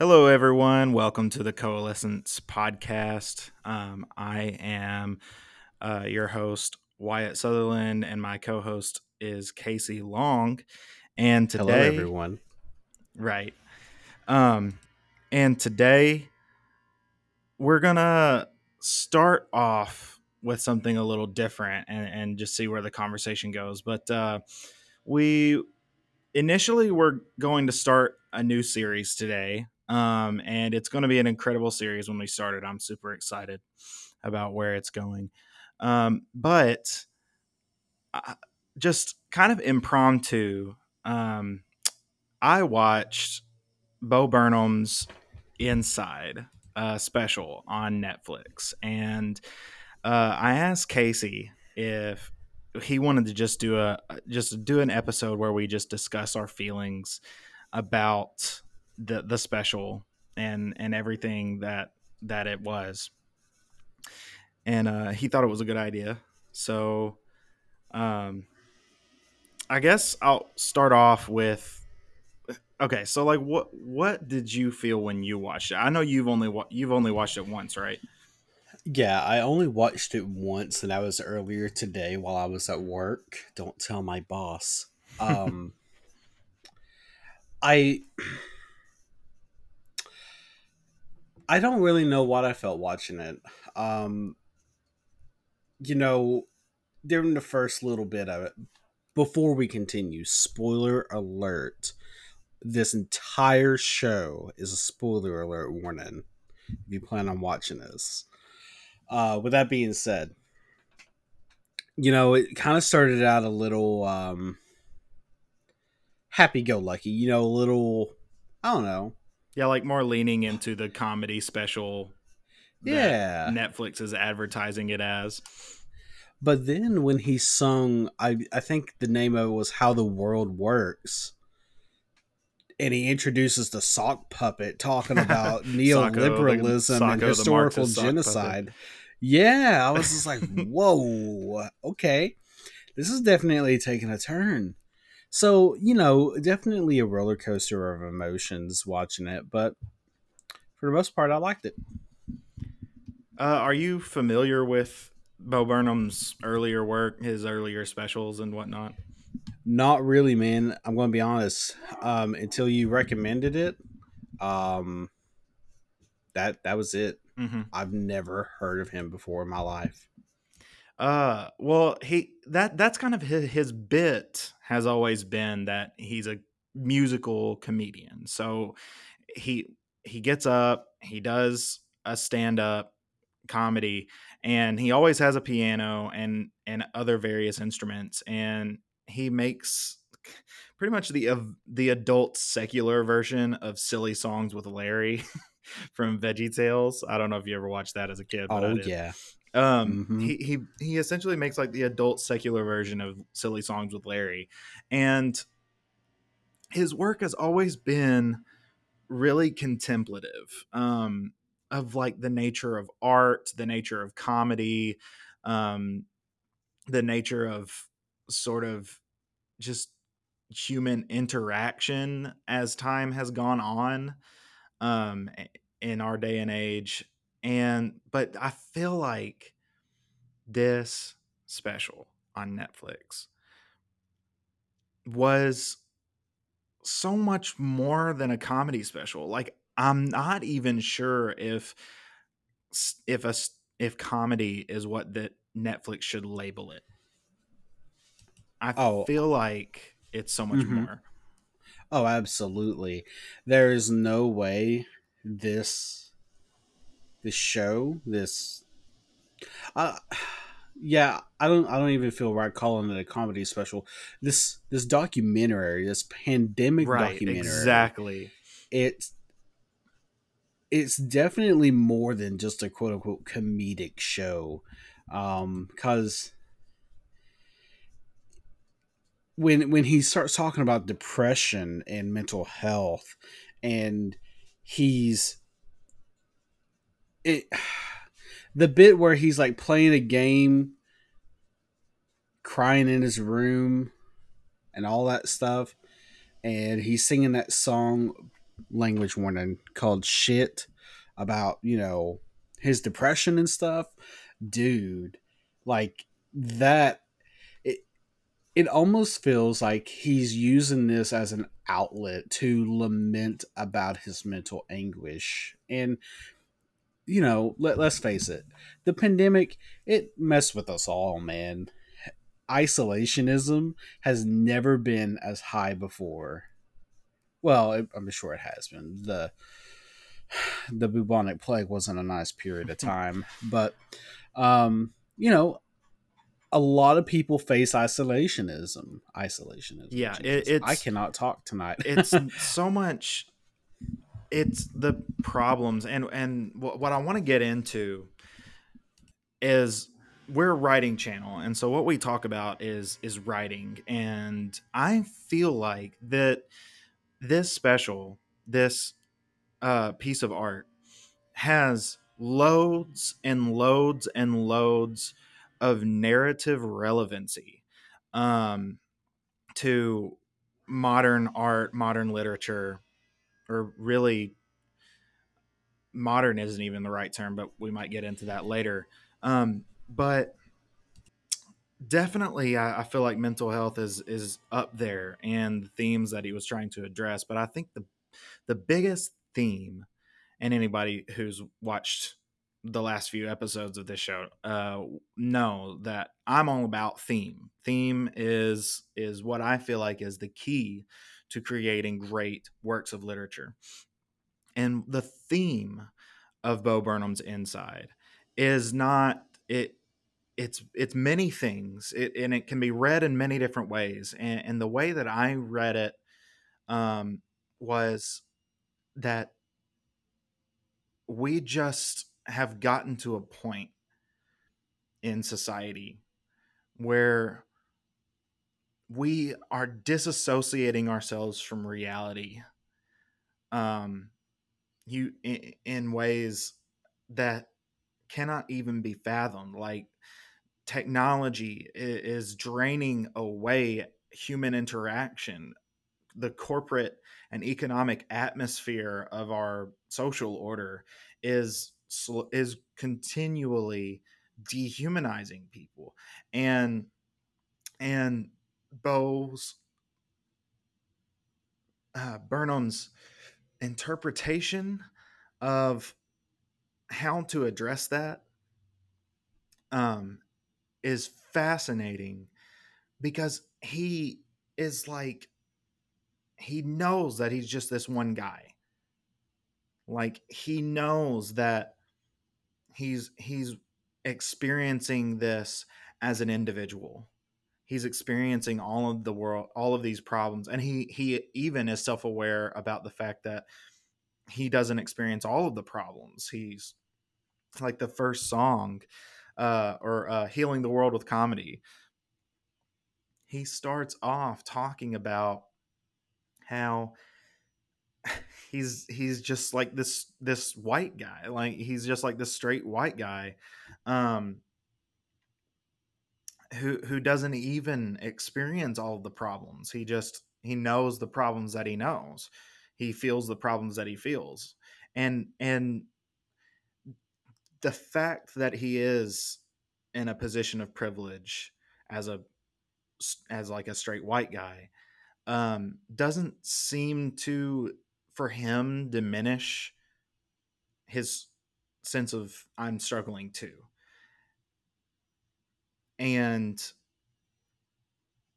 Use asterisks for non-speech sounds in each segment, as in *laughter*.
Hello, everyone. Welcome to the Coalescence podcast. Um, I am uh, your host, Wyatt Sutherland, and my co host is Casey Long. And today, Hello, everyone. right. Um, and today, we're going to start off with something a little different and, and just see where the conversation goes. But uh, we initially were going to start a new series today um, and it's going to be an incredible series when we start it. I'm super excited about where it's going. Um, but uh, just kind of impromptu, um, I watched Bo Burnham's Inside uh, special on Netflix, and uh, I asked Casey if he wanted to just do a just do an episode where we just discuss our feelings about the the special and and everything that that it was and uh he thought it was a good idea so um i guess i'll start off with okay so like what what did you feel when you watched it i know you've only wa- you've only watched it once right Yeah, I only watched it once, and that was earlier today while I was at work. Don't tell my boss. Um, *laughs* I I don't really know what I felt watching it. Um, you know, during the first little bit of it, before we continue, spoiler alert. This entire show is a spoiler alert warning. If you plan on watching this. Uh, with that being said, you know, it kind of started out a little um, happy go lucky, you know, a little, I don't know. Yeah like more leaning into the comedy special that Yeah. netflix is advertising it as But then when he sung, I, I think the name of it was How the World Works. And he introduces the sock puppet talking about *laughs* neoliberalism Socko, and the historical genocide. Yeah, I was just like, *laughs* whoa, okay. This is definitely taking a turn. So, you know, definitely a roller coaster of emotions watching it, but for the most part, I liked it. Uh, are you familiar with Bo Burnham's earlier work, his earlier specials and whatnot? Not really, man. I'm going to be honest. Um, until you recommended it, um, that that was it. Mm-hmm. I've never heard of him before in my life. Uh, well, he that that's kind of his, his bit has always been that he's a musical comedian. So he he gets up, he does a stand up comedy, and he always has a piano and and other various instruments, and he makes pretty much the of the adult secular version of silly songs with Larry *laughs* from Veggie Tales. I don't know if you ever watched that as a kid. But I Oh did. yeah. Um, Mhm. he he he essentially makes like the adult secular version of silly songs with Larry, and his work has always been really contemplative um, of like the nature of art, the nature of comedy, um, the nature of sort of just human interaction as time has gone on um, in our day and age. And but I feel like this special on Netflix was so much more than a comedy special. Like I'm not even sure if if a if comedy is what that Netflix should label it. I Oh. feel like it's so much Mhm. more. Oh, absolutely. There is no way this this show, this uh, yeah, I don't I don't even feel right calling it a comedy special. This this documentary, this pandemic Right, documentary. exactly. It's it's definitely more than just a quote unquote comedic show. Um cuz when when he starts talking about depression and mental health and he's it the bit where he's like playing a game crying in his room and all that stuff and he's singing that song language warning called shit about, you know, his depression and stuff. Dude, like that it it almost feels like he's using this as an outlet to lament about his mental anguish. And you know, let, let's face it, the pandemic, it messed with us all, man. Isolationism has never been as high before. Well, I'm sure it has been. The *sighs* the bubonic plague wasn't a nice period of *laughs* time, but um, you know, a lot of people face isolationism. Isolationism. Yeah, it, it's. I cannot talk tonight. it's *laughs* so much it's the problems and and what I want to get into is we're a writing channel and so what we talk about is is writing and I feel like that this special this uh, piece of art has loads and loads and loads of narrative relevancy um, to modern art modern literature or really modern isn't even the right term, but we might get into that later. Um, but definitely, I, I, feel like mental health is is up there and the themes that he was trying to address. But I think the the biggest theme, and anybody who's watched the last few episodes of this show uh, know that I'm all about theme. Theme is is what I feel like is the key to creating great works of literature. And the theme of Bo Burnham's Inside is not it it's it's many things it, and it can be read in many different ways and, and the way that i read it um, was that we just have gotten to a point in society where we are disassociating ourselves from reality um you in, in ways that cannot even be fathomed like technology is draining away human interaction. The corporate and economic atmosphere of our social order is is continually dehumanizing people. And and Bo's uh, Burnham's interpretation of how to address that um, is fascinating because he is like he knows that he's just this one guy. Like he knows that he's he's experiencing this as an individual he's experiencing all of the world all of these problems. And he he even is self-aware about the fact that he doesn't experience all of the problems. He's like the first song uh or uh healing the world with comedy. He starts off talking about how *laughs* he's he's just like this this white guy. Like he's just like this straight white guy. Um who who doesn't even experience all the problems. He just he knows the problems that he knows. He feels the problems that he feels. And and the fact that he is in a position of privilege as a as like a straight white guy um doesn't seem to for him diminish his sense of I'm struggling too and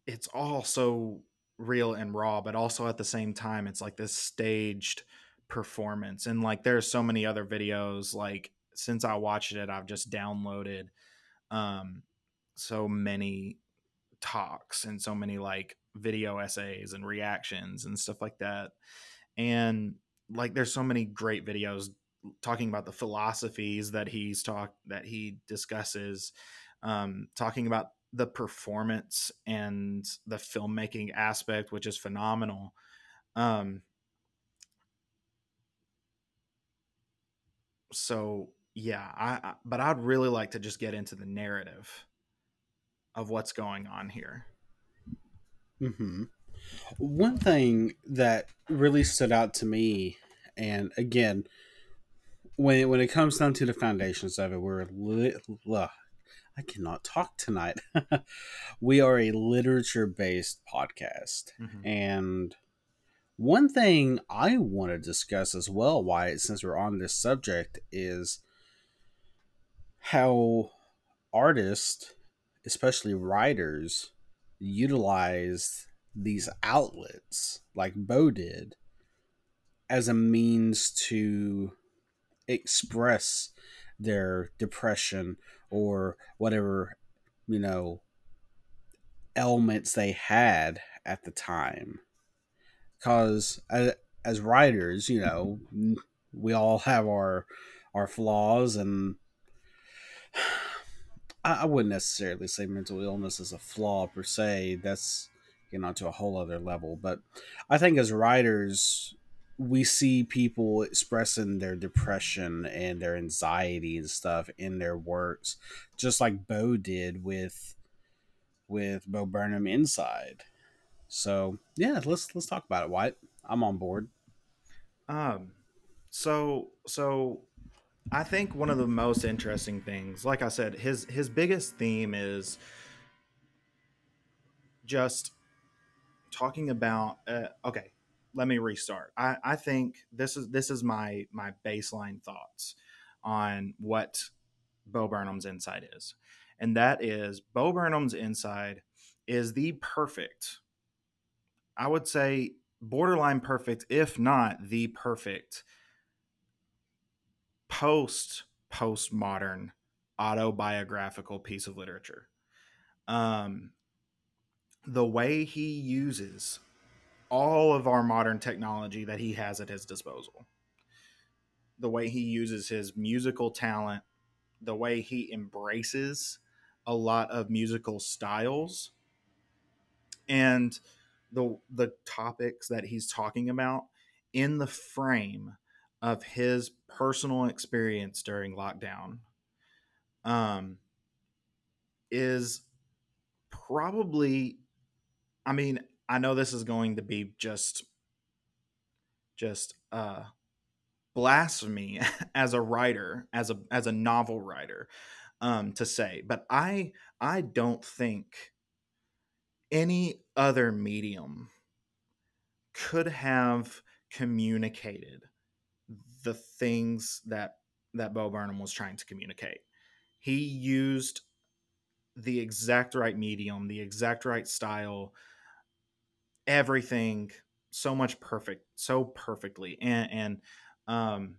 it's all so real and raw but also at the same time it's like this staged performance and like there's so many other videos like since i watched it i've just downloaded um so many talks and so many like video essays and reactions and stuff like that and like there's so many great videos talking about the philosophies that he's talked that he discusses um, talking about the performance and the filmmaking aspect, which is phenomenal. Um, so yeah, I, I but I'd really like to just get into the narrative of what's going on here. Mm-hmm. One thing that really stood out to me, and again, when when it comes down to the foundations of it, we're lit. I cannot talk tonight. *laughs* we are a literature based podcast, Mhm. and one thing I want to discuss as well, Wyatt, since we're on this subject, is how artists, especially writers, utilize these outlets like Bo did as a means to express their depression or whatever, you know, ailments they had at the time. Because as, as writers, you know, mm-hmm. we all have our our flaws and *sighs* I, I wouldn't necessarily say mental illness is a flaw per se. That's getting onto a whole other level. But I think as writers, we see people expressing their depression and their anxiety and stuff in their works, just like Bo did with with Bo Burnham Inside. So yeah, let's let's talk about it, Wyatt. I'm on board. Um, so so I think one of the most interesting things, like I said, his his biggest theme is just talking about. Uh, okay, let me restart. I, I think this is this is my my baseline thoughts on what Bo Burnham's Inside is, and that is Bo Burnham's Inside is the perfect. I would say borderline perfect, if not the perfect post postmodern autobiographical piece of literature. Um, the way he uses all of our modern technology that he has at his disposal, the way he uses his musical talent, the way he embraces a lot of musical styles, and the the topics that he's talking about in the frame of his personal experience during lockdown um, is probably i mean i know this is going to be just just uh blasphemy *laughs* as a writer as a as a novel writer um to say but i i don't think any other medium could have communicated the things that that Bo Burnham was trying to communicate. He used the exact right medium, the exact right style, everything so much perfect, so perfectly. And and um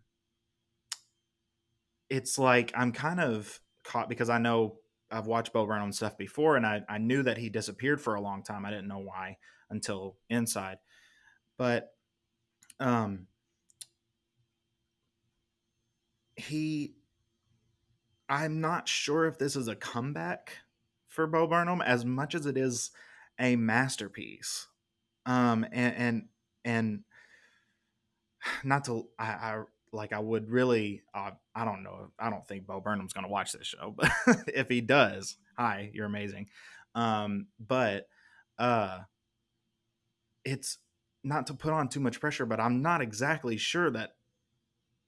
it's like I'm kind of caught because I know I've watched Bo Burnham stuff before and I, I knew that he disappeared for a long time. I didn't know why until inside. But um he I'm not sure if this is a comeback for Bo Burnham as much as it is a masterpiece. Um and and and *sighs* not to I, I like I would really uh, I don't know I don't think Bo Burnham's gonna watch this show, but *laughs* if he does, hi, you're amazing. Um, but uh, it's not to put on too much pressure, but I'm not exactly sure that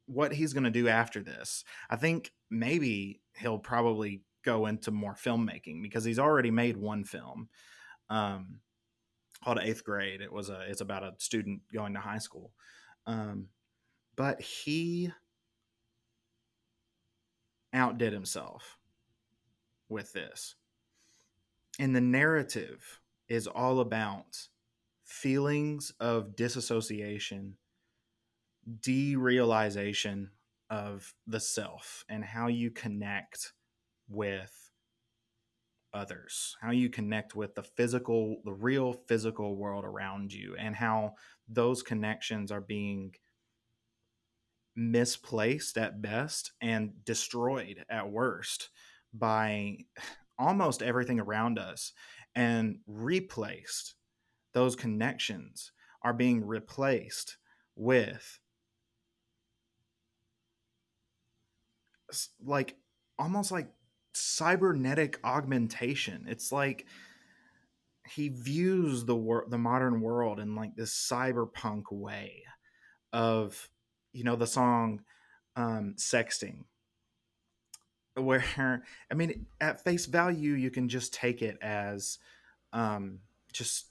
what he's gonna do after this. I think maybe he'll probably go into more filmmaking because he's already made one film. Um, called eighth grade. It was a it's about a student going to high school. Um, but he outdid himself with this. And the narrative is all about feelings of disassociation, derealization of the self, and how you connect with others, how you connect with the physical, the real physical world around you, and how those connections are being misplaced at best and destroyed at worst by almost everything around us and replaced. Those connections are being replaced with like almost like cybernetic augmentation. It's like he views the wor- the modern world in like this cyberpunk way of you know the song um, sexting. Where *laughs* i mean at face value you can just take it as um, just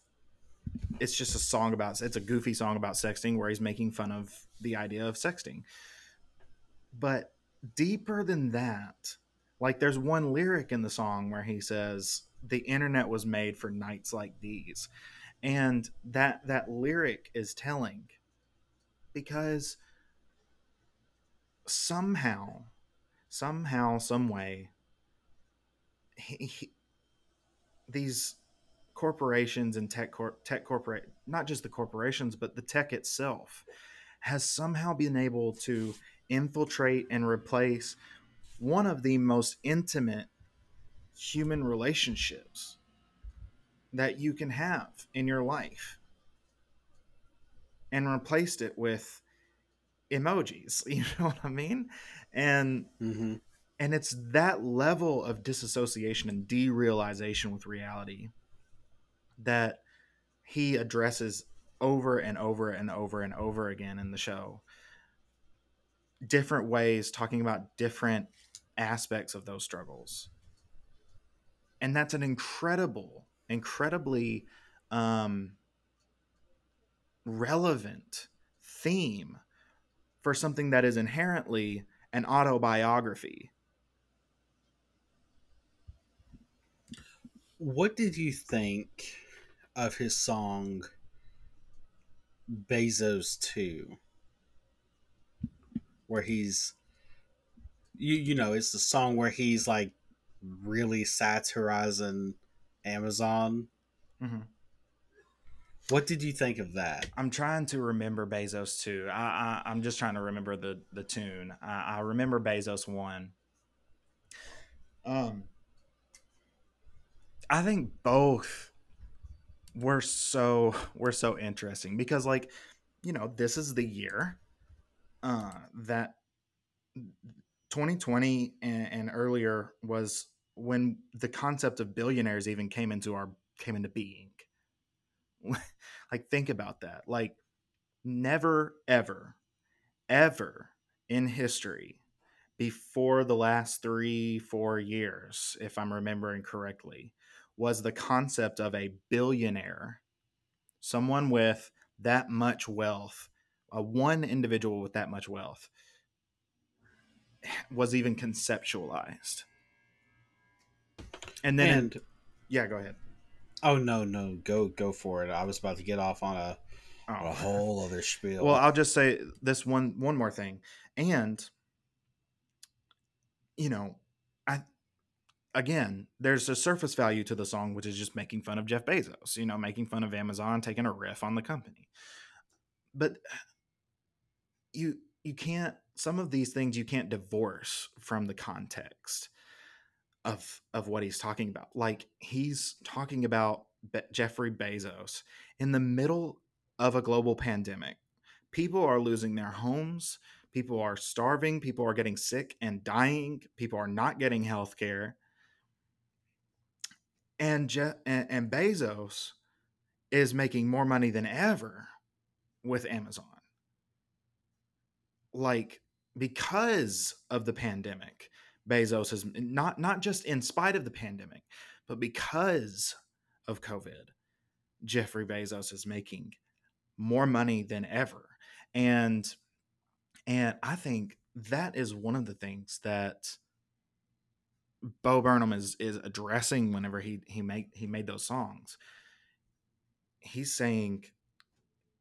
it's just a song about it's a goofy song about sexting where he's making fun of the idea of sexting. But deeper than that like there's one lyric in the song where he says the internet was made for nights like these. And that that lyric is telling because somehow somehow some way he, he, these corporations and tech cor- tech corporate not just the corporations but the tech itself has somehow been able to infiltrate and replace one of the most intimate human relationships that you can have in your life. And replaced it with emojis *laughs* you know what i mean? And Mm-hmm. and it's that level of disassociation and derealization with reality that he addresses over and over and over and over again in the show. Different ways talking about different aspects of those struggles and that's an incredible incredibly um, relevant theme for something that is inherently an autobiography What did you think of his song Bezos 2? Where he's you you know, it's the song where he's like really satirizing Amazon. mm-hmm. What did you think of that? I'm trying to remember Bezos too. I, I I'm just trying to remember the the tune. I, I remember Bezos one. Um, I think both were so were so interesting because like you know this is the year uh that 2020 and, and earlier was when the concept of billionaires even came into our came into being. *laughs* Like think about that. Like never ever ever in history before the last three four years if i'm remembering correctly was the concept of a billionaire someone with that much wealth a one individual with that much wealth was even conceptualized and then and yeah go ahead oh no, no, go go for it. I was about to get off on a, on a Oh. whole other spiel. Well, I'll just say this one one more thing. And you know, I again, there's a surface value to the song which is just making fun of Jeff Bezos, you know, making fun of Amazon, taking a riff on the company. But you you can't some of these things you can't divorce from the context of of what he's talking about. Like he's talking about Be- Jeffrey Bezos in the middle of a global pandemic. People are losing their homes, people are starving, people are getting sick and dying, people are not getting health care. And, Je- and and Bezos is making more money than ever with Amazon. Like because of the pandemic, Bezos is not not just in spite of the pandemic, but because of COVID, Jeffrey Bezos is making more money than ever. And and I think that is one of the things that Bo Burnham is is addressing whenever he he make he made those songs. He's saying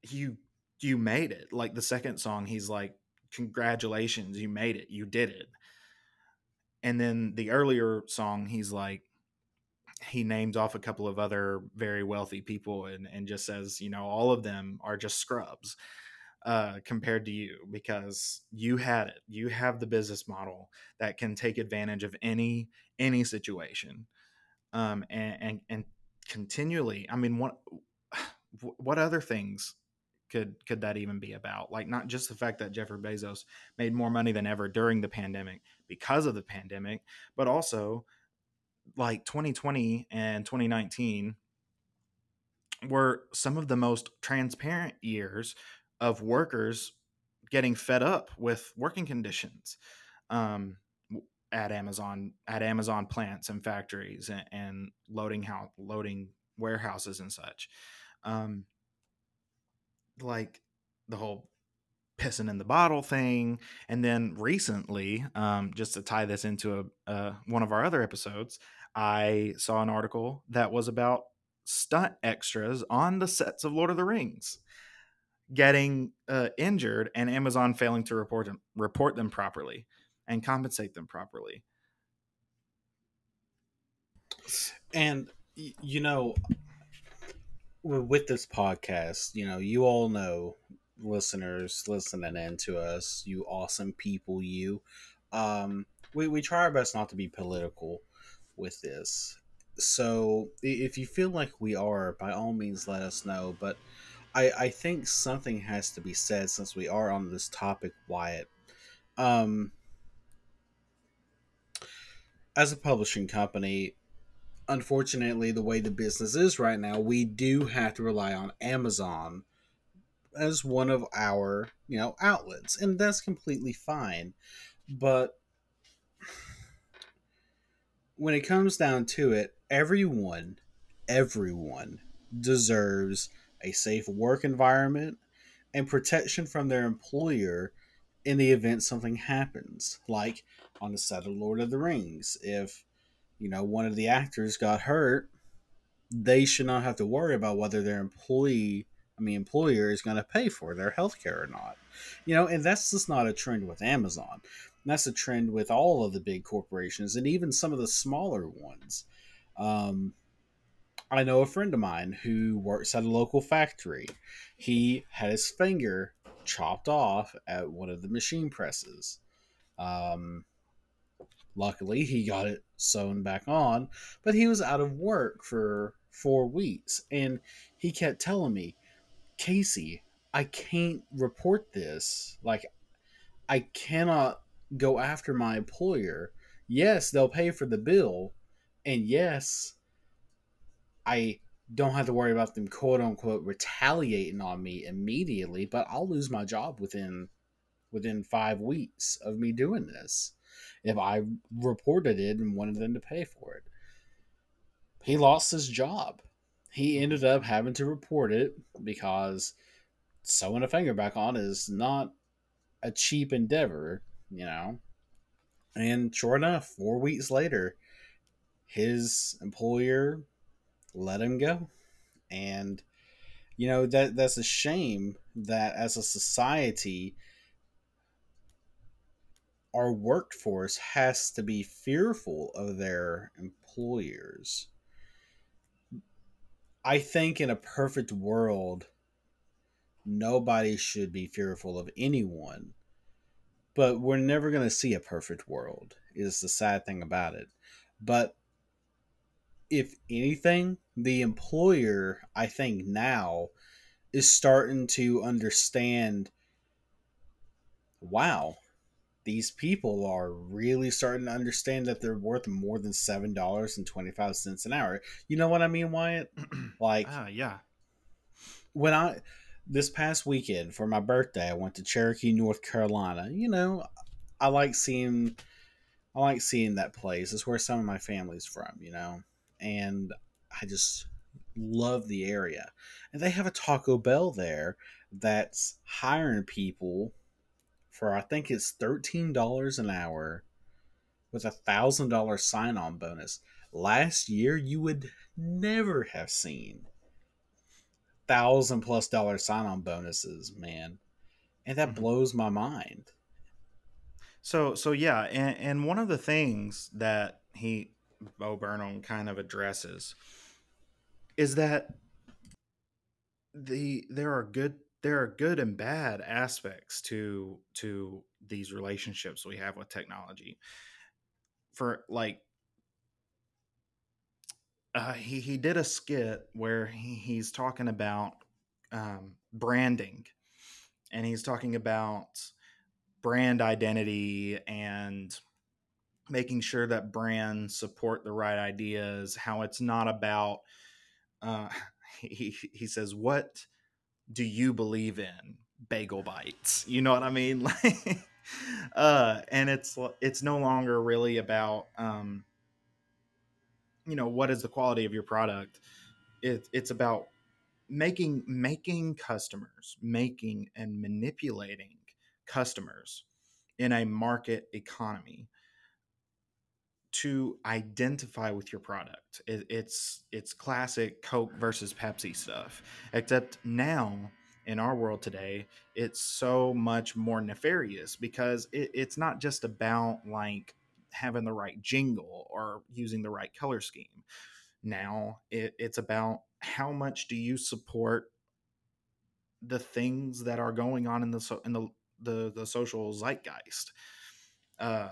you you made it. Like the second song, he's like, Congratulations, you made it, you did it. And then the earlier song, he's like, he names off a couple of other very wealthy people and, and just says, you know, all of them are just scrubs uh, compared to you because you had it. You have the business model that can take advantage of any any situation, um, and, and and continually. I mean, what *sighs* what other things could could that even be about? Like not just the fact that Jeffrey Bezos made more money than ever during the pandemic because of the pandemic, but also like 2020 and 2019 were some of the most transparent years of workers getting fed up with working conditions um, at Amazon at Amazon plants and factories and, and loading how loading warehouses and such. Um, like the whole pissing in the bottle thing, and then recently, um, just to tie this into a one of our other episodes, I saw an article that was about stunt extras on the sets of Lord of the Rings getting uh, injured and Amazon failing to report them report them properly and compensate them properly. And you know, with this podcast, you know, you all know listeners listening in to us, you awesome people, you. Um, we, we try our best not to be political with this. So if you feel like we are, by all means, let us know. But I, I think something has to be said since we are on this topic, Wyatt. Um, as a publishing company, unfortunately, the way the business is right now, we do have to rely on Amazon as one of our, you know, outlets, and that's completely fine. But when it comes down to it, everyone, everyone deserves a safe work environment and protection from their employer in the event something happens. Like on the set of Lord of the Rings, if you know one of the actors got hurt, they should not have to worry about whether their employee, I mean employer, is going to pay for their health care or not. You know, and that's just not a trend with Amazon. That's a trend with all of the big corporations and even some of the smaller ones. Um, I know a friend of mine who works at a local factory. He had his finger chopped off at one of the machine presses. Um, luckily, he got it sewn back on, but he was out of work for four weeks. And he kept telling me, Casey, I can't report this. Like, I cannot go after my employer. Yes, they'll pay for the bill. And yes, I don't have to worry about them quote unquote retaliating on me immediately, but I'll lose my job within within five weeks of me doing this if I reported it and wanted them to pay for it. He lost his job. He ended up having to report it because sewing a finger back on is not a cheap endeavor, you know. And sure enough, four weeks later, his employer let him go. And you know that that's a shame that as a society our workforce has to be fearful of their employers. I think in a perfect world nobody should be fearful of anyone. But we're never going to see a perfect world, is the sad thing about it. But if anything, the employer, I think now, is starting to understand wow, these people are really starting to understand that they're worth more than seven dollars and twenty five cents an hour. You know what I mean, Wyatt? *clears throat* Like, uh, yeah. When I this past weekend for my birthday, I went to Cherokee, North Carolina. You know, I like seeing, I like seeing that place. It's where some of my family's from. You know, and I just love the area. And they have a Taco Bell there that's hiring people for I think it's thirteen dollars an hour with a thousand dollar sign on bonus. Last year you would never have seen thousand plus dollar sign on bonuses, man. And that mm-hmm. blows my mind. So so yeah, and, and one of the things that he Bo Burnham kind of addresses is that the there are good there are good and bad aspects to to these relationships we have with technology. For like uh, he he did a skit where he, he's talking about um, branding, and he's talking about brand identity and making sure that brands support the right ideas, how it's not about uh, *laughs* he he says, "What do you believe in?" Bagel bites. You know what I mean? *laughs* Like, uh, and it's it's no longer really about um, you know what is the quality of your product. It, it's about making making customers, making and manipulating customers in a market economy to identify with your product. It, it's it's classic Coke versus Pepsi stuff. Except now in our world today, it's so much more nefarious because it, it's not just about like having the right jingle or using the right color scheme. Now it, it's about how much do you support the things that are going on in the in the the, the social zeitgeist. Uh,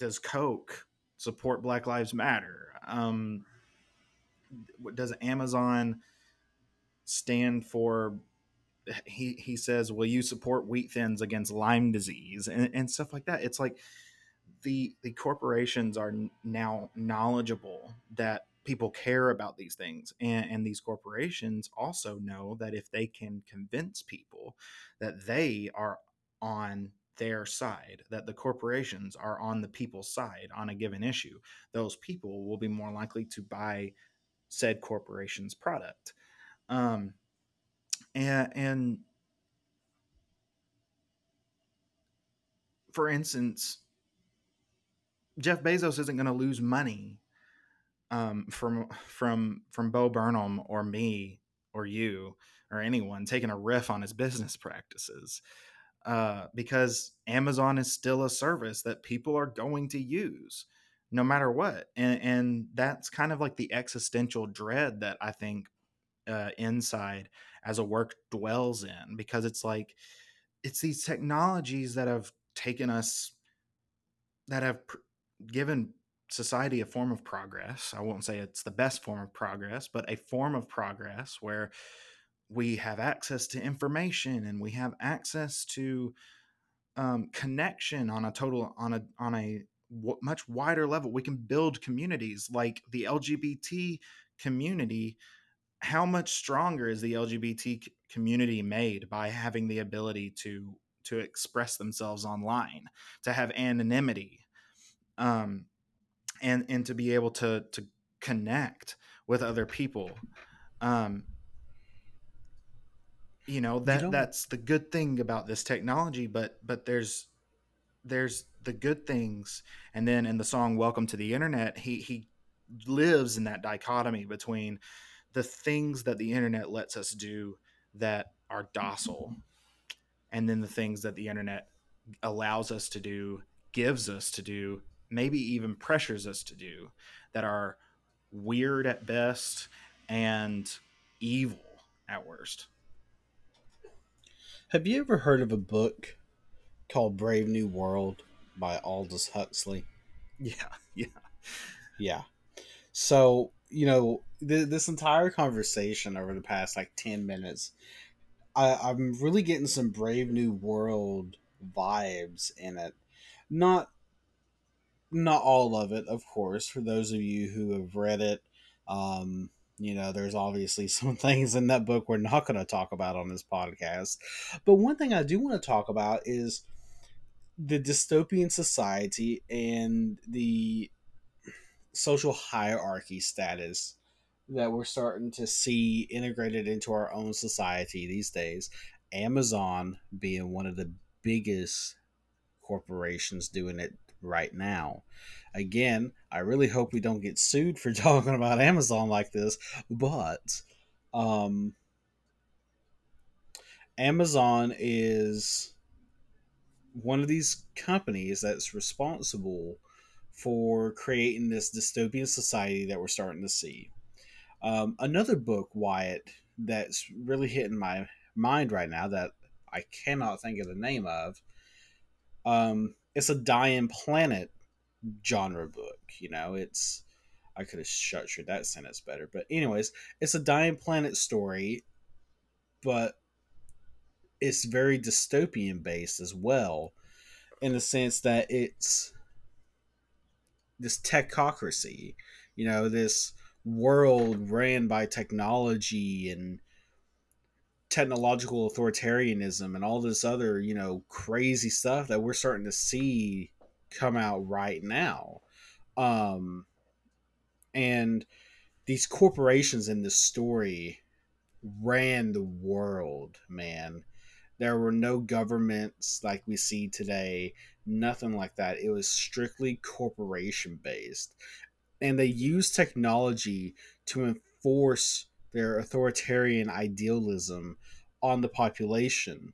does Coke support Black Lives Matter? Um, does Amazon stand for? He he says, "Will you support wheat thins against Lyme disease and, and stuff like that?" It's like the the corporations are now knowledgeable that people care about these things and, and these corporations also know that if they can convince people that they are on their side, that the corporations are on the people's side on a given issue, those people will be more likely to buy said corporation's product. Um, and, and for instance, Jeff Bezos isn't going to lose money um, from from from Bo Burnham or me or you or anyone taking a riff on his business practices uh, because Amazon is still a service that people are going to use no matter what. And, and that's kind of like the existential dread that I think uh, Inside as a work dwells in because it's like, it's these technologies that have taken us, that have pr- given society a form of progress. I won't say it's the best form of progress, but a form of progress where we have access to information and we have access to um, connection on a total on a on a w- much wider level. We can build communities like the lgbt community how much stronger is the lgbt community made by having the ability to to express themselves online to have anonymity um, and and to be able to to connect with other people um, you know that you that's the good thing about this technology but but there's there's the good things. And then in the song welcome to the internet he he lives in that dichotomy between the things that the internet lets us do that are docile and then the things that the internet allows us to do gives us to do maybe even pressures us to do that are weird at best and evil at worst have you ever heard of a book called Brave New World by Aldous Huxley? Yeah, *laughs* yeah, yeah. So you know th- this entire conversation over the past like ten minutes, I- I'm really getting some Brave New World vibes in it. Not not all of it, of course. For those of you who have read it, um, you know, there's obviously *laughs* some things in that book we're not going to talk about on this podcast. But one thing I do want to talk about is the dystopian society and the social hierarchy status that we're starting to see integrated into our own society these days. Amazon being one of the biggest corporations doing it right now. Again, I really hope we don't get sued for *laughs* talking about Amazon like this, but um, Amazon is one of these companies that's responsible for creating this dystopian society that we're starting to see. Um, another book, Wyatt, that's really hitting my mind right now that I cannot think of the name of. Um, it's a dying planet genre book. You know, it's I could have structured that sentence better, but anyways, it's a dying planet story, but it's very dystopian based as well, in the sense that it's this techocracy, you know, this world ran by technology and technological authoritarianism and all this other, you know, crazy stuff that we're starting to see come out right now. Um and these corporations in this story ran the world, man. There were no governments like we see today, nothing like that. It was strictly corporation based. And they used technology to enforce their authoritarian idealism on the population.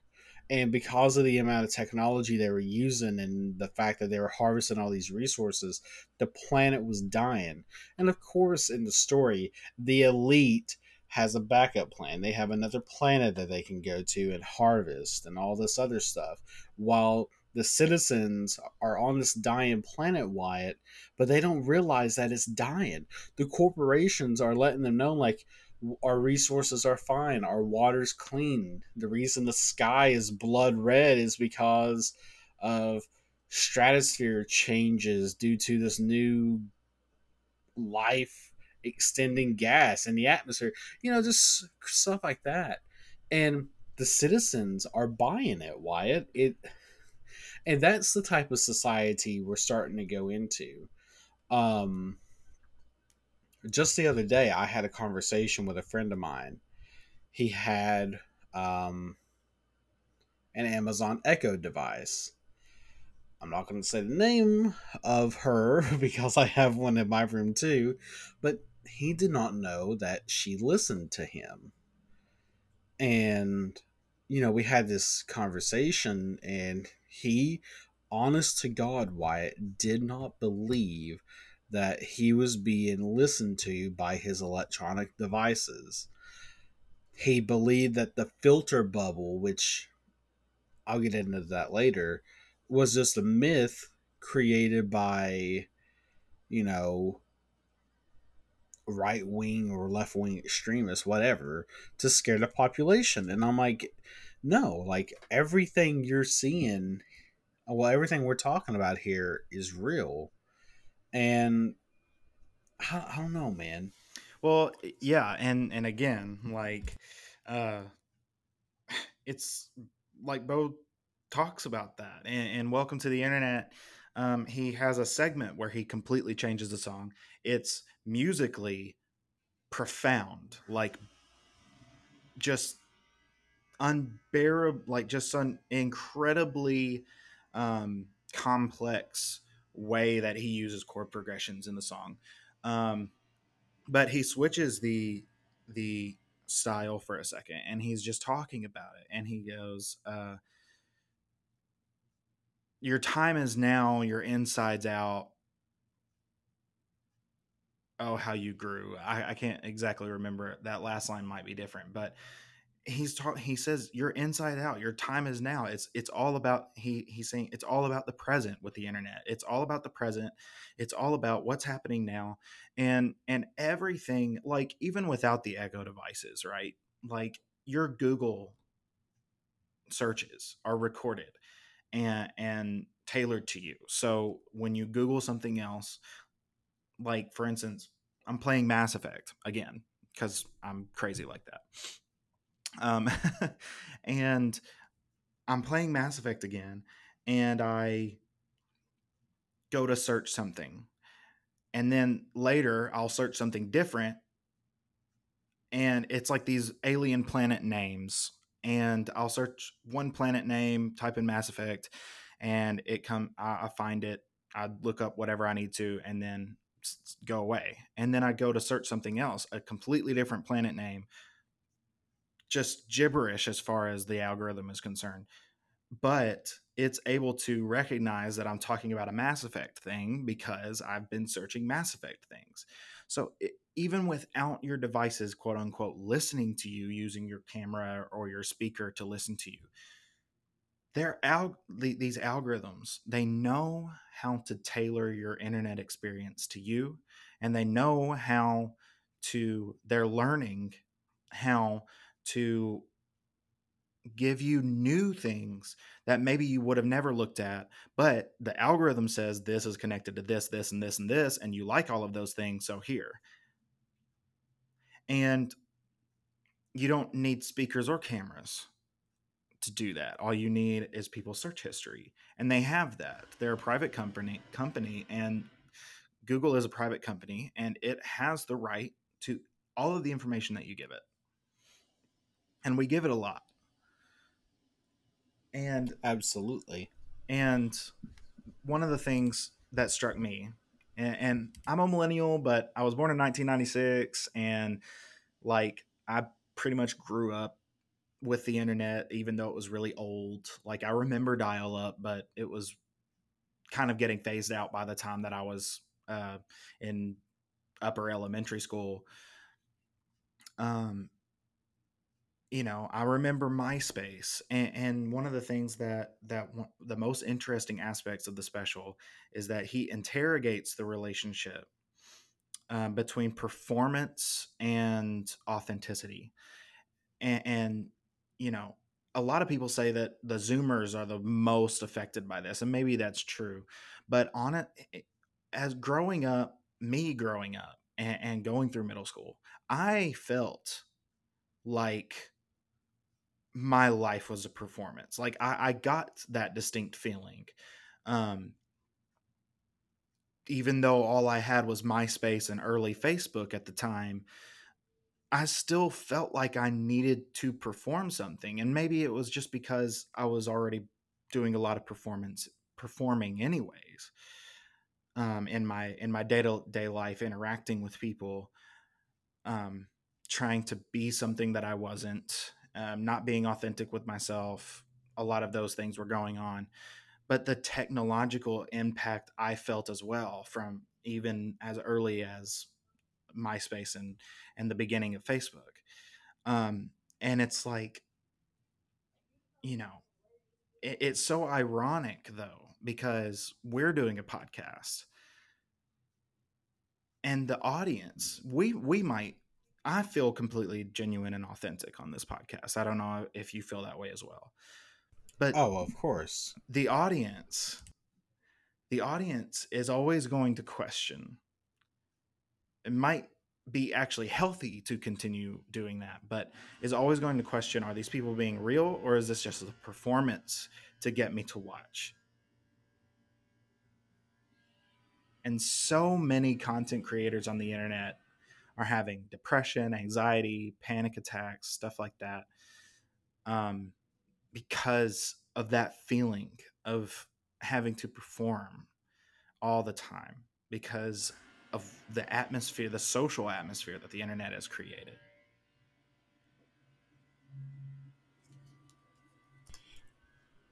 And because of the amount of technology they were using and the fact that they were harvesting all these resources, the planet was dying. And of course, in the story, the elite has a backup plan. They have another planet that they can go to and harvest and all this other stuff. While the citizens are on this dying planet, Wyatt, but they don't realize that it's dying. The corporations are letting them know, like, our resources are fine, our water's clean. The reason the sky is blood red is because of stratosphere changes due to this new life extending gas in the atmosphere. You know, just stuff like that. And the citizens are buying it, Wyatt. It and that's the type of society we're starting to go into. Um just the other day I had a conversation with a friend of mine. He had um an Amazon Echo device. I'm not going to say the name of her *laughs* because I have one in my room too, but he did not know that she listened to him. And, you know, we had this conversation, and he, honest to God, Wyatt, did not believe that he was being listened to by his electronic devices. He believed that the filter bubble, which I'll get into that later, was just a myth created by, you know, right wing or left wing extremists, whatever, to scare the population. And I'm like, no, like everything you're seeing, well, everything we're talking about here is real. And I, I don't know, man. Well, yeah, and and again, like, uh, *sighs* it's like Bo talks about that, and, and Welcome to the Internet. Um, he has a segment where he completely changes the song. It's musically profound, like just unbearable, like just an incredibly um, complex way that he uses chord progressions in the song. Um, but he switches the the style for a second, and he's just talking about it, and he goes. Uh, your time is now, your insides out, oh how you grew I, I can't exactly remember that last line might be different but he's talking he says you're inside out. Your time is now. It's it's all about he he's saying it's all about the present with the internet. It's all about the present. It's all about what's happening now. And and everything like even without the echo devices right? Like your google searches are recorded and and tailored to you. So when you google something else like for instance, I'm playing Mass Effect again because I'm crazy like that. Um, *laughs* and I'm playing Mass Effect again, and I go to search something, and then later I'll search something different, and it's like these alien planet names, and I'll search one planet name, type in Mass Effect, and it come I, I find it. I look up whatever I need to, and then go away. And then I go to search something else, a completely different planet name, just gibberish as far as the algorithm is concerned. But it's able to recognize that I'm talking about a Mass Effect thing because I've been searching Mass Effect things. So it, even without your devices, quote unquote, listening to you using your camera or your speaker to listen to you, they're al- these algorithms they know how to tailor your internet experience to you and they know how to they're learning how to give you new things that maybe you would have never looked at but the algorithm says this is connected to this this and this and this and you like all of those things so here And you don't need speakers or cameras to do that. All you need is people's search history, and they have that. They're a private company company and Google is a private company and it has the right to all of the information that you give it. And we give it a lot. And absolutely. And one of the things that struck me, and, and I'm a millennial, but I was born in 1996, and like I pretty much grew up with the internet, even though it was really old. Like I remember dial up, but it was kind of getting phased out by the time that I was uh, in upper elementary school. Um, you know, I remember MySpace, and, and one of the things that that the most interesting aspects of the special is that he interrogates the relationship um, between performance and authenticity, and, and you know, a lot of people say that the Zoomers are the most affected by this, and maybe that's true. But on it, as growing up, me growing up and, and going through middle school, I felt like my life was a performance. Like I, I got that distinct feeling. Um, even though all I had was MySpace and early Facebook at the time, I still felt like I needed to perform something. And maybe it was just because I was already doing a lot of performance performing anyways. Um, in my in my day to day life, interacting with people, um, trying to be something that I wasn't, um, not being authentic with myself. A lot of those things were going on, but the technological impact I felt as well from even as early as MySpace and and the beginning of Facebook. Um, and it's like, you know, it, it's so ironic though because we're doing a podcast and the audience we we might I feel completely genuine and authentic on this podcast. I don't know if you feel that way as well. But Oh, of course. The audience the audience is always going to question. It might be actually healthy to continue doing that, but is always going to question are these people being real or is this just a performance to get me to watch? And so many content creators on the internet are having depression, anxiety, panic attacks, stuff like that, um, because of that feeling of having to perform all the time because of the atmosphere, the social atmosphere that the internet has created.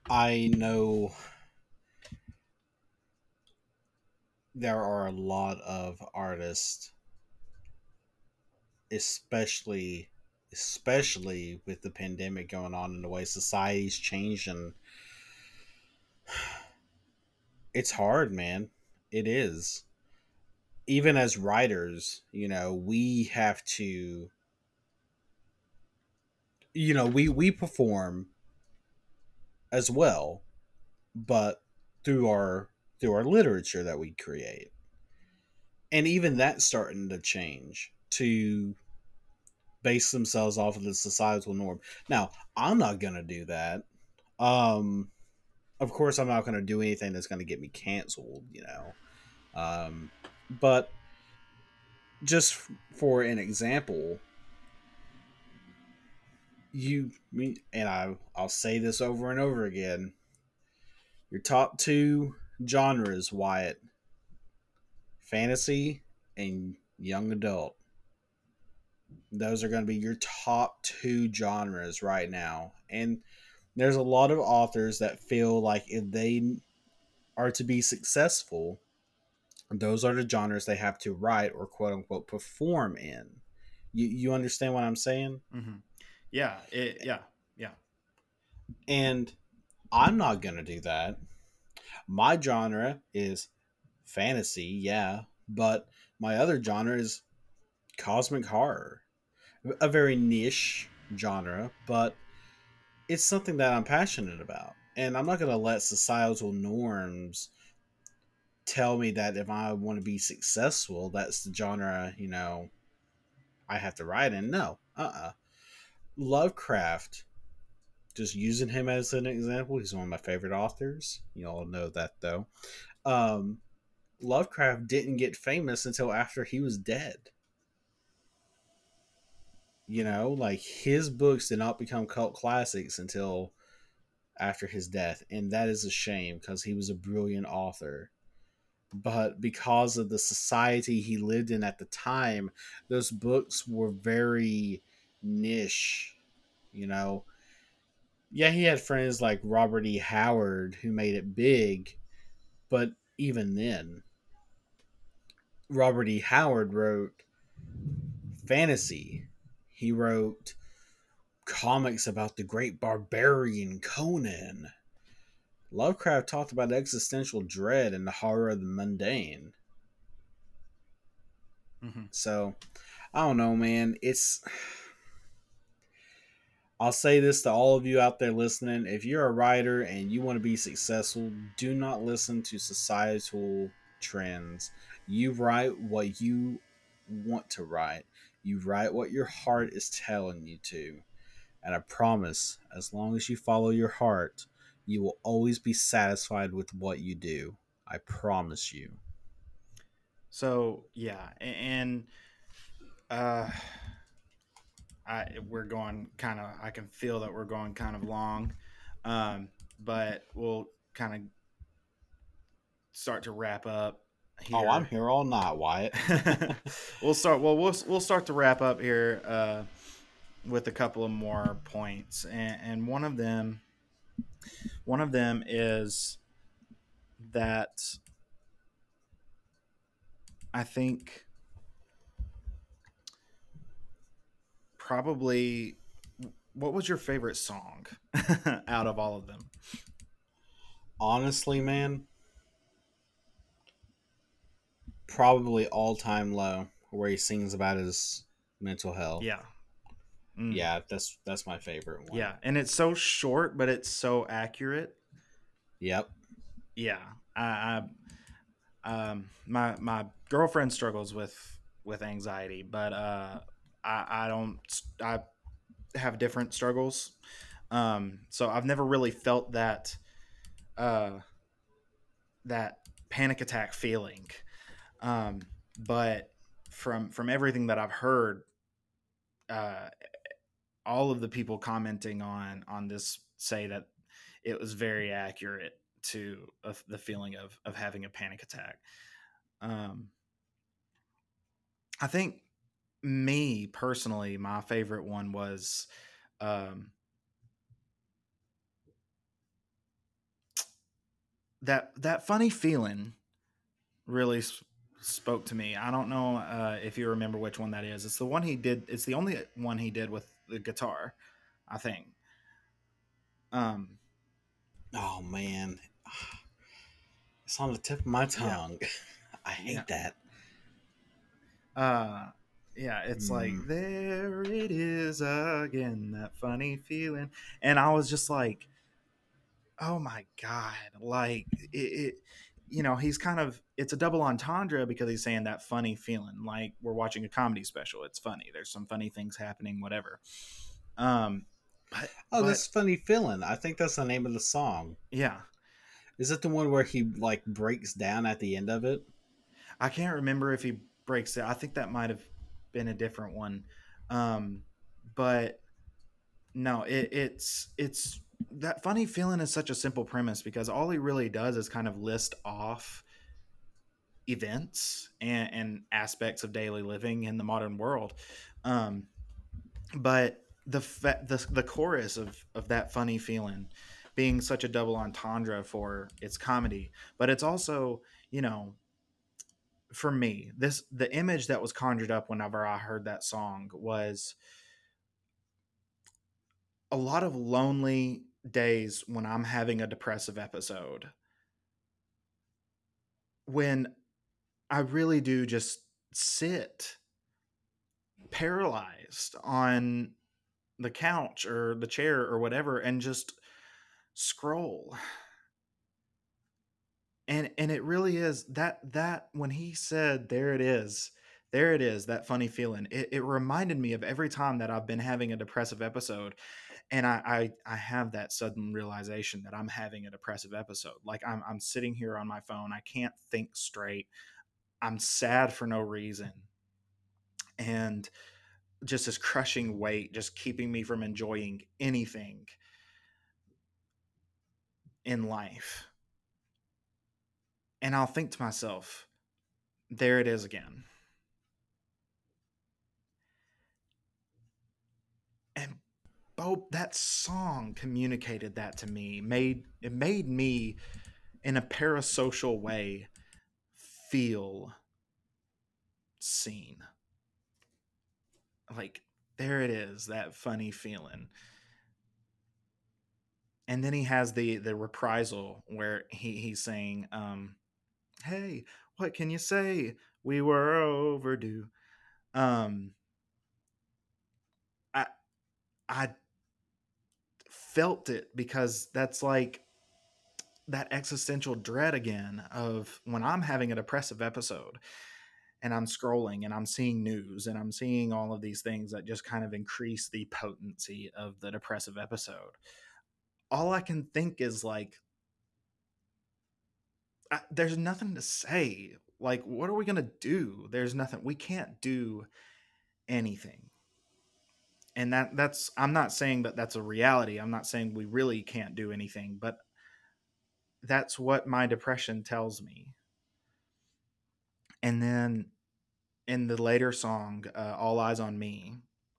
I know there are a lot of artists especially especially with the pandemic going on and the way society's changing *sighs* it's hard man. It is. Even as writers you know we have to you know we we perform as well but through our through our literature that we create. And even that's starting to change to base themselves off of the societal norm. Now, I'm not going to do that. Um, of course, I'm not going to do anything that's going to get me canceled, you know. Um, but just for an example, you and I I'll say this over and over again. Your top two genres, Wyatt, fantasy and young adult those are going to be your top two genres right now. And there's a lot of authors that feel like if they are to be successful, those are the genres they have to write or quote unquote perform in. You you understand what I'm saying? Mm-hmm. Yeah, it, yeah, yeah. And I'm not gonna do that. My genre is fantasy, yeah, but my other genre is cosmic horror a very niche genre, but it's something that I'm passionate about. And I'm not going to let societal norms tell me that if I want to be successful, that's the genre, you know, I have to write in. No, uh uh Lovecraft, just using him as an example, he's one of my favorite authors. You all know that though. Um, Lovecraft didn't get famous until after he was dead. You know, like his books did not become cult classics until after his death, and that is a shame because he was a brilliant author. But because of the society he lived in at the time, those books were very niche, you know. Yeah, he had friends like Robert E. Howard who made it big, but even then, Robert E. Howard wrote fantasy. He wrote comics about the great barbarian Conan. Lovecraft talked about existential dread and the horror of the mundane. Mm-hmm. So, I don't know, man. It's. I'll say this to all of you out there listening. If you're a writer and you want to be successful, do not listen to societal trends. You write what you want to write. You write what your heart is telling you to. And I promise, as long as you follow your heart, you will always be satisfied with what you do. I promise you. So, yeah, and uh I we're going kind of I can feel that we're going kind of long. Um but we'll kind of start to wrap up here. Oh, I'm here all night, Wyatt. *laughs* we'll start. Well, we'll we'll start to wrap up here uh, with a couple of more points, and, and one of them, one of them is that I think probably what was your favorite song *laughs* out of all of them? Honestly, man, probably all time low where he sings about his mental health. Yeah. Mm. Yeah, that's that's my favorite one. Yeah, and it's so short, but it's so accurate. Yep. Yeah, I, I um, my my girlfriend struggles with with anxiety, but uh, I I don't I have different struggles. Um, so I've never really felt that uh that panic attack feeling. Um, but from from everything that I've heard, uh, all of the people commenting on on this say that it was very accurate to uh, the feeling of of having a panic attack. Um, I think me personally, my favorite one was um, that that funny feeling really spoke to me. I don't know uh, if you remember which one that is. It's the one he did. It's the only one he did with the guitar, I think. Um. Oh man, it's on the tip of my tongue. Yeah. *laughs* I hate yeah. that. Uh, yeah, it's mm. like there it is again, that funny feeling, and I was just like, oh my god, like it, it you know, he's kind of it's a double entendre because he's saying that funny feeling, like we're watching a comedy special. It's funny. There's some funny things happening, whatever. Um, but, oh, but, this funny feeling. I think that's the name of the song. Yeah, is it the one where he like breaks down at the end of it? I can't remember if he breaks it. I think that might have been a different one. Um, but no, it, it's it's that funny feeling is such a simple premise because all he really does is kind of list off events and, and aspects of daily living in the modern world. Um, but the, the the chorus of of that funny feeling being such a double entendre for its comedy, but it's also you know for me this the image that was conjured up whenever I heard that song was a lot of lonely days when I'm having a depressive episode when I really do just sit paralyzed on the couch or the chair or whatever and just scroll and and it really is that that when he said there it is there it is, that funny feeling. It, it reminded me of every time that I've been having a depressive episode, and I, I I have that sudden realization that I'm having a depressive episode. Like I'm I'm sitting here on my phone, I can't think straight. I'm sad for no reason, and just this crushing weight, just keeping me from enjoying anything in life. And I'll think to myself, there it is again. And Bo, that song communicated that to me. Made it made me in a parasocial way feel seen. Like there it is, that funny feeling and then he has the the reprisal where he he's saying um hey what can you say we were overdue um i i felt it because that's like that existential dread again of when i'm having a depressive episode and i'm scrolling and i'm seeing news and i'm seeing all of these things that just kind of increase the potency of the depressive episode all I can think is like, I, there's nothing to say. Like, what are we gonna do? There's nothing. We can't do anything. And that that's I'm not saying that that's a reality. I'm not saying we really can't do anything, but that's what my depression tells me. And then in the later song, uh, "All Eyes on Me,"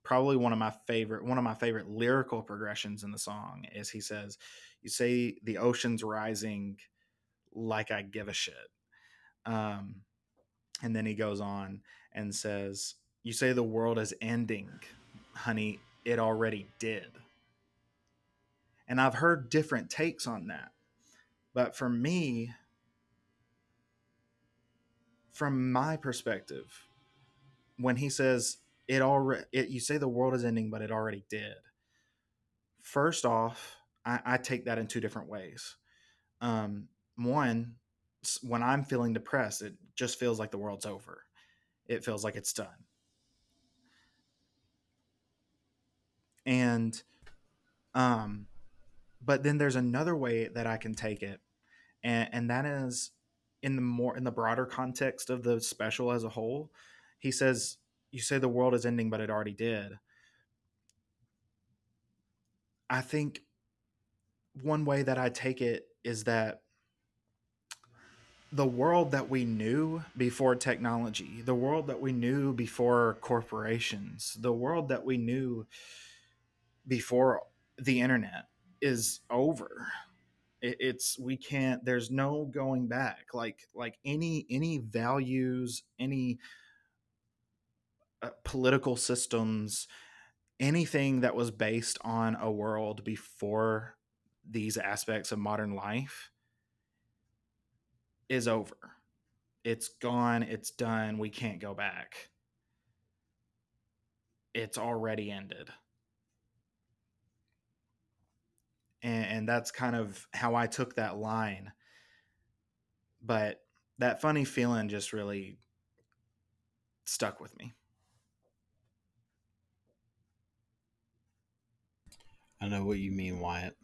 probably one of my favorite one of my favorite lyrical progressions in the song is he says you say the ocean's rising like i give a shit um, and then he goes on and says you say the world is ending honey it already did. And i've heard different takes on that. But for me from my perspective when he says it already it, you say the world is ending but it already did. First off i, I take that in two different ways. Um, one when i'm feeling depressed it just feels like the world's over. It feels like it's done and um but then there's another way that i can take it and and that is in the more in the broader context of the special as a whole he says you say the world is ending, but it already did. I think one way that I take it is that the world that we knew before technology, the world that we knew before corporations, the world that we knew before the internet is over. it's we can't. There's no going back. Like like any any values, any uh, political systems, anything that was based on a world before these aspects of modern life is over. It's gone, it's done, we can't go back. It's already ended. And, and that's kind of how I took that line. But that funny feeling just really stuck with me. I know what you mean, Wyatt.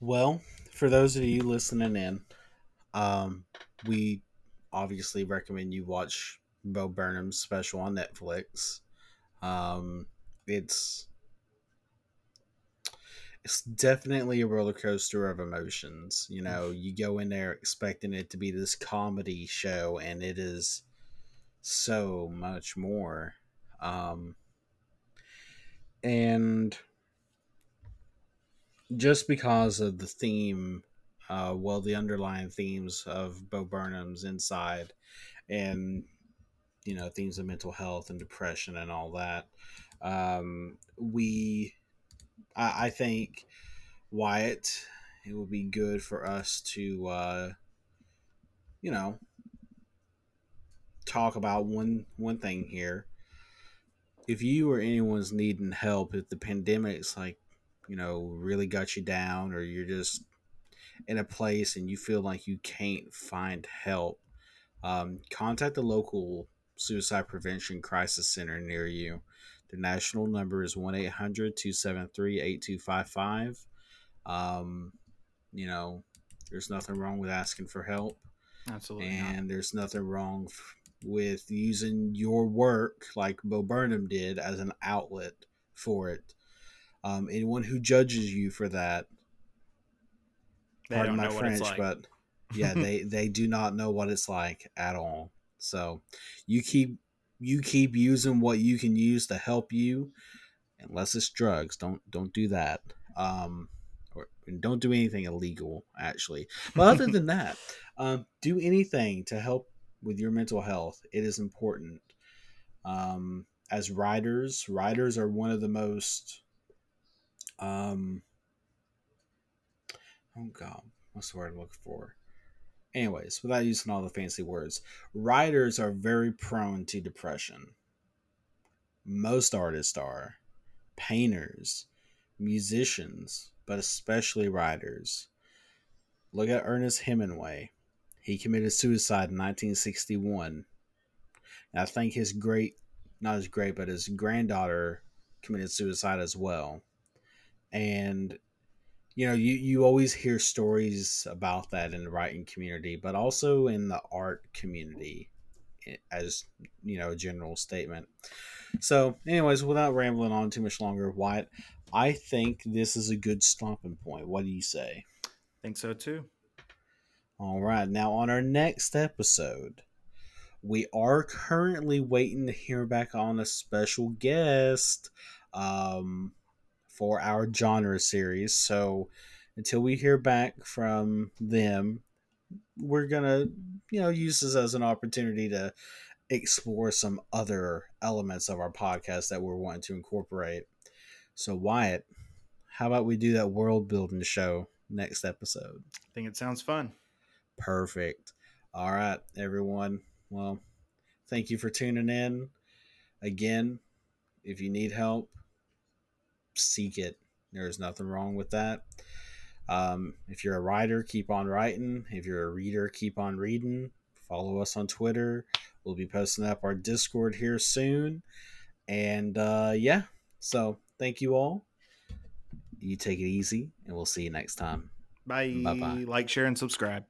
Well, for those of you listening in, um, we obviously recommend you watch Bo Burnham's special on Netflix. Um, it's it's definitely a roller coaster of emotions. You know, you go in there expecting it to be this comedy show, and it is so much more. Um, and just because of the theme, uh, well, the underlying themes of Bo Burnham's Inside, and you know themes of mental health and depression and all that, um, we, I, I think, Wyatt, it would be good for us to, uh, you know, talk about one one thing here if you or anyone's needing help, if the pandemic's like, you know, really got you down, or you're just in a place and you feel like you can't find help, Um, contact the local suicide prevention crisis center near you. The national number is 1 800 273 8255. Um, you know, there's nothing wrong with asking for help. Absolutely. and not. there's nothing wrong f- with using your work like Bo Burnham did as an outlet for it. Um, anyone who judges you for that, They pardon don't my know what French, like. but yeah, they *laughs* they do not know what it's like at all. So you keep you keep using what you can use to help you, unless it's drugs. Don't don't do that. Um, or don't do anything illegal actually. But other *laughs* than that, um, do anything to help with your mental health. It is important. Um, as riders, riders are one of the most um, oh god, what's the word I'm looking for? Anyways, without using all the fancy words, writers are very prone to depression. Most artists are, painters, musicians, but especially writers. Look at Ernest Hemingway. He committed suicide in 1961. And I think his great, not his great, but his granddaughter committed suicide as well. And you know, you you always hear stories about that in the writing community, but also in the art community, eh, as you know, a general statement. So, anyways, without rambling on too much longer, Wyatt, I think this is a good stopping point. What do you say? think so too. All right. Now, on our next episode, we are currently waiting to hear back on a special guest um, for our genre series. So, until we hear back from them, we're going to, you know, use this as an opportunity to explore some other elements of our podcast that we're wanting to incorporate. So, Wyatt, how about we do that world building show next episode? I think it sounds fun. Perfect. All right, everyone. Well, thank you for tuning in. Again, if you need help, seek it. There's nothing wrong with that. Um, if you're a writer, keep on writing. If you're a reader, keep on reading. Follow us on Twitter. We'll be posting up our Discord here soon. And uh, yeah, so thank you all. You take it easy, and we'll see you next time. Bye. Bye-bye. Like, share, and subscribe.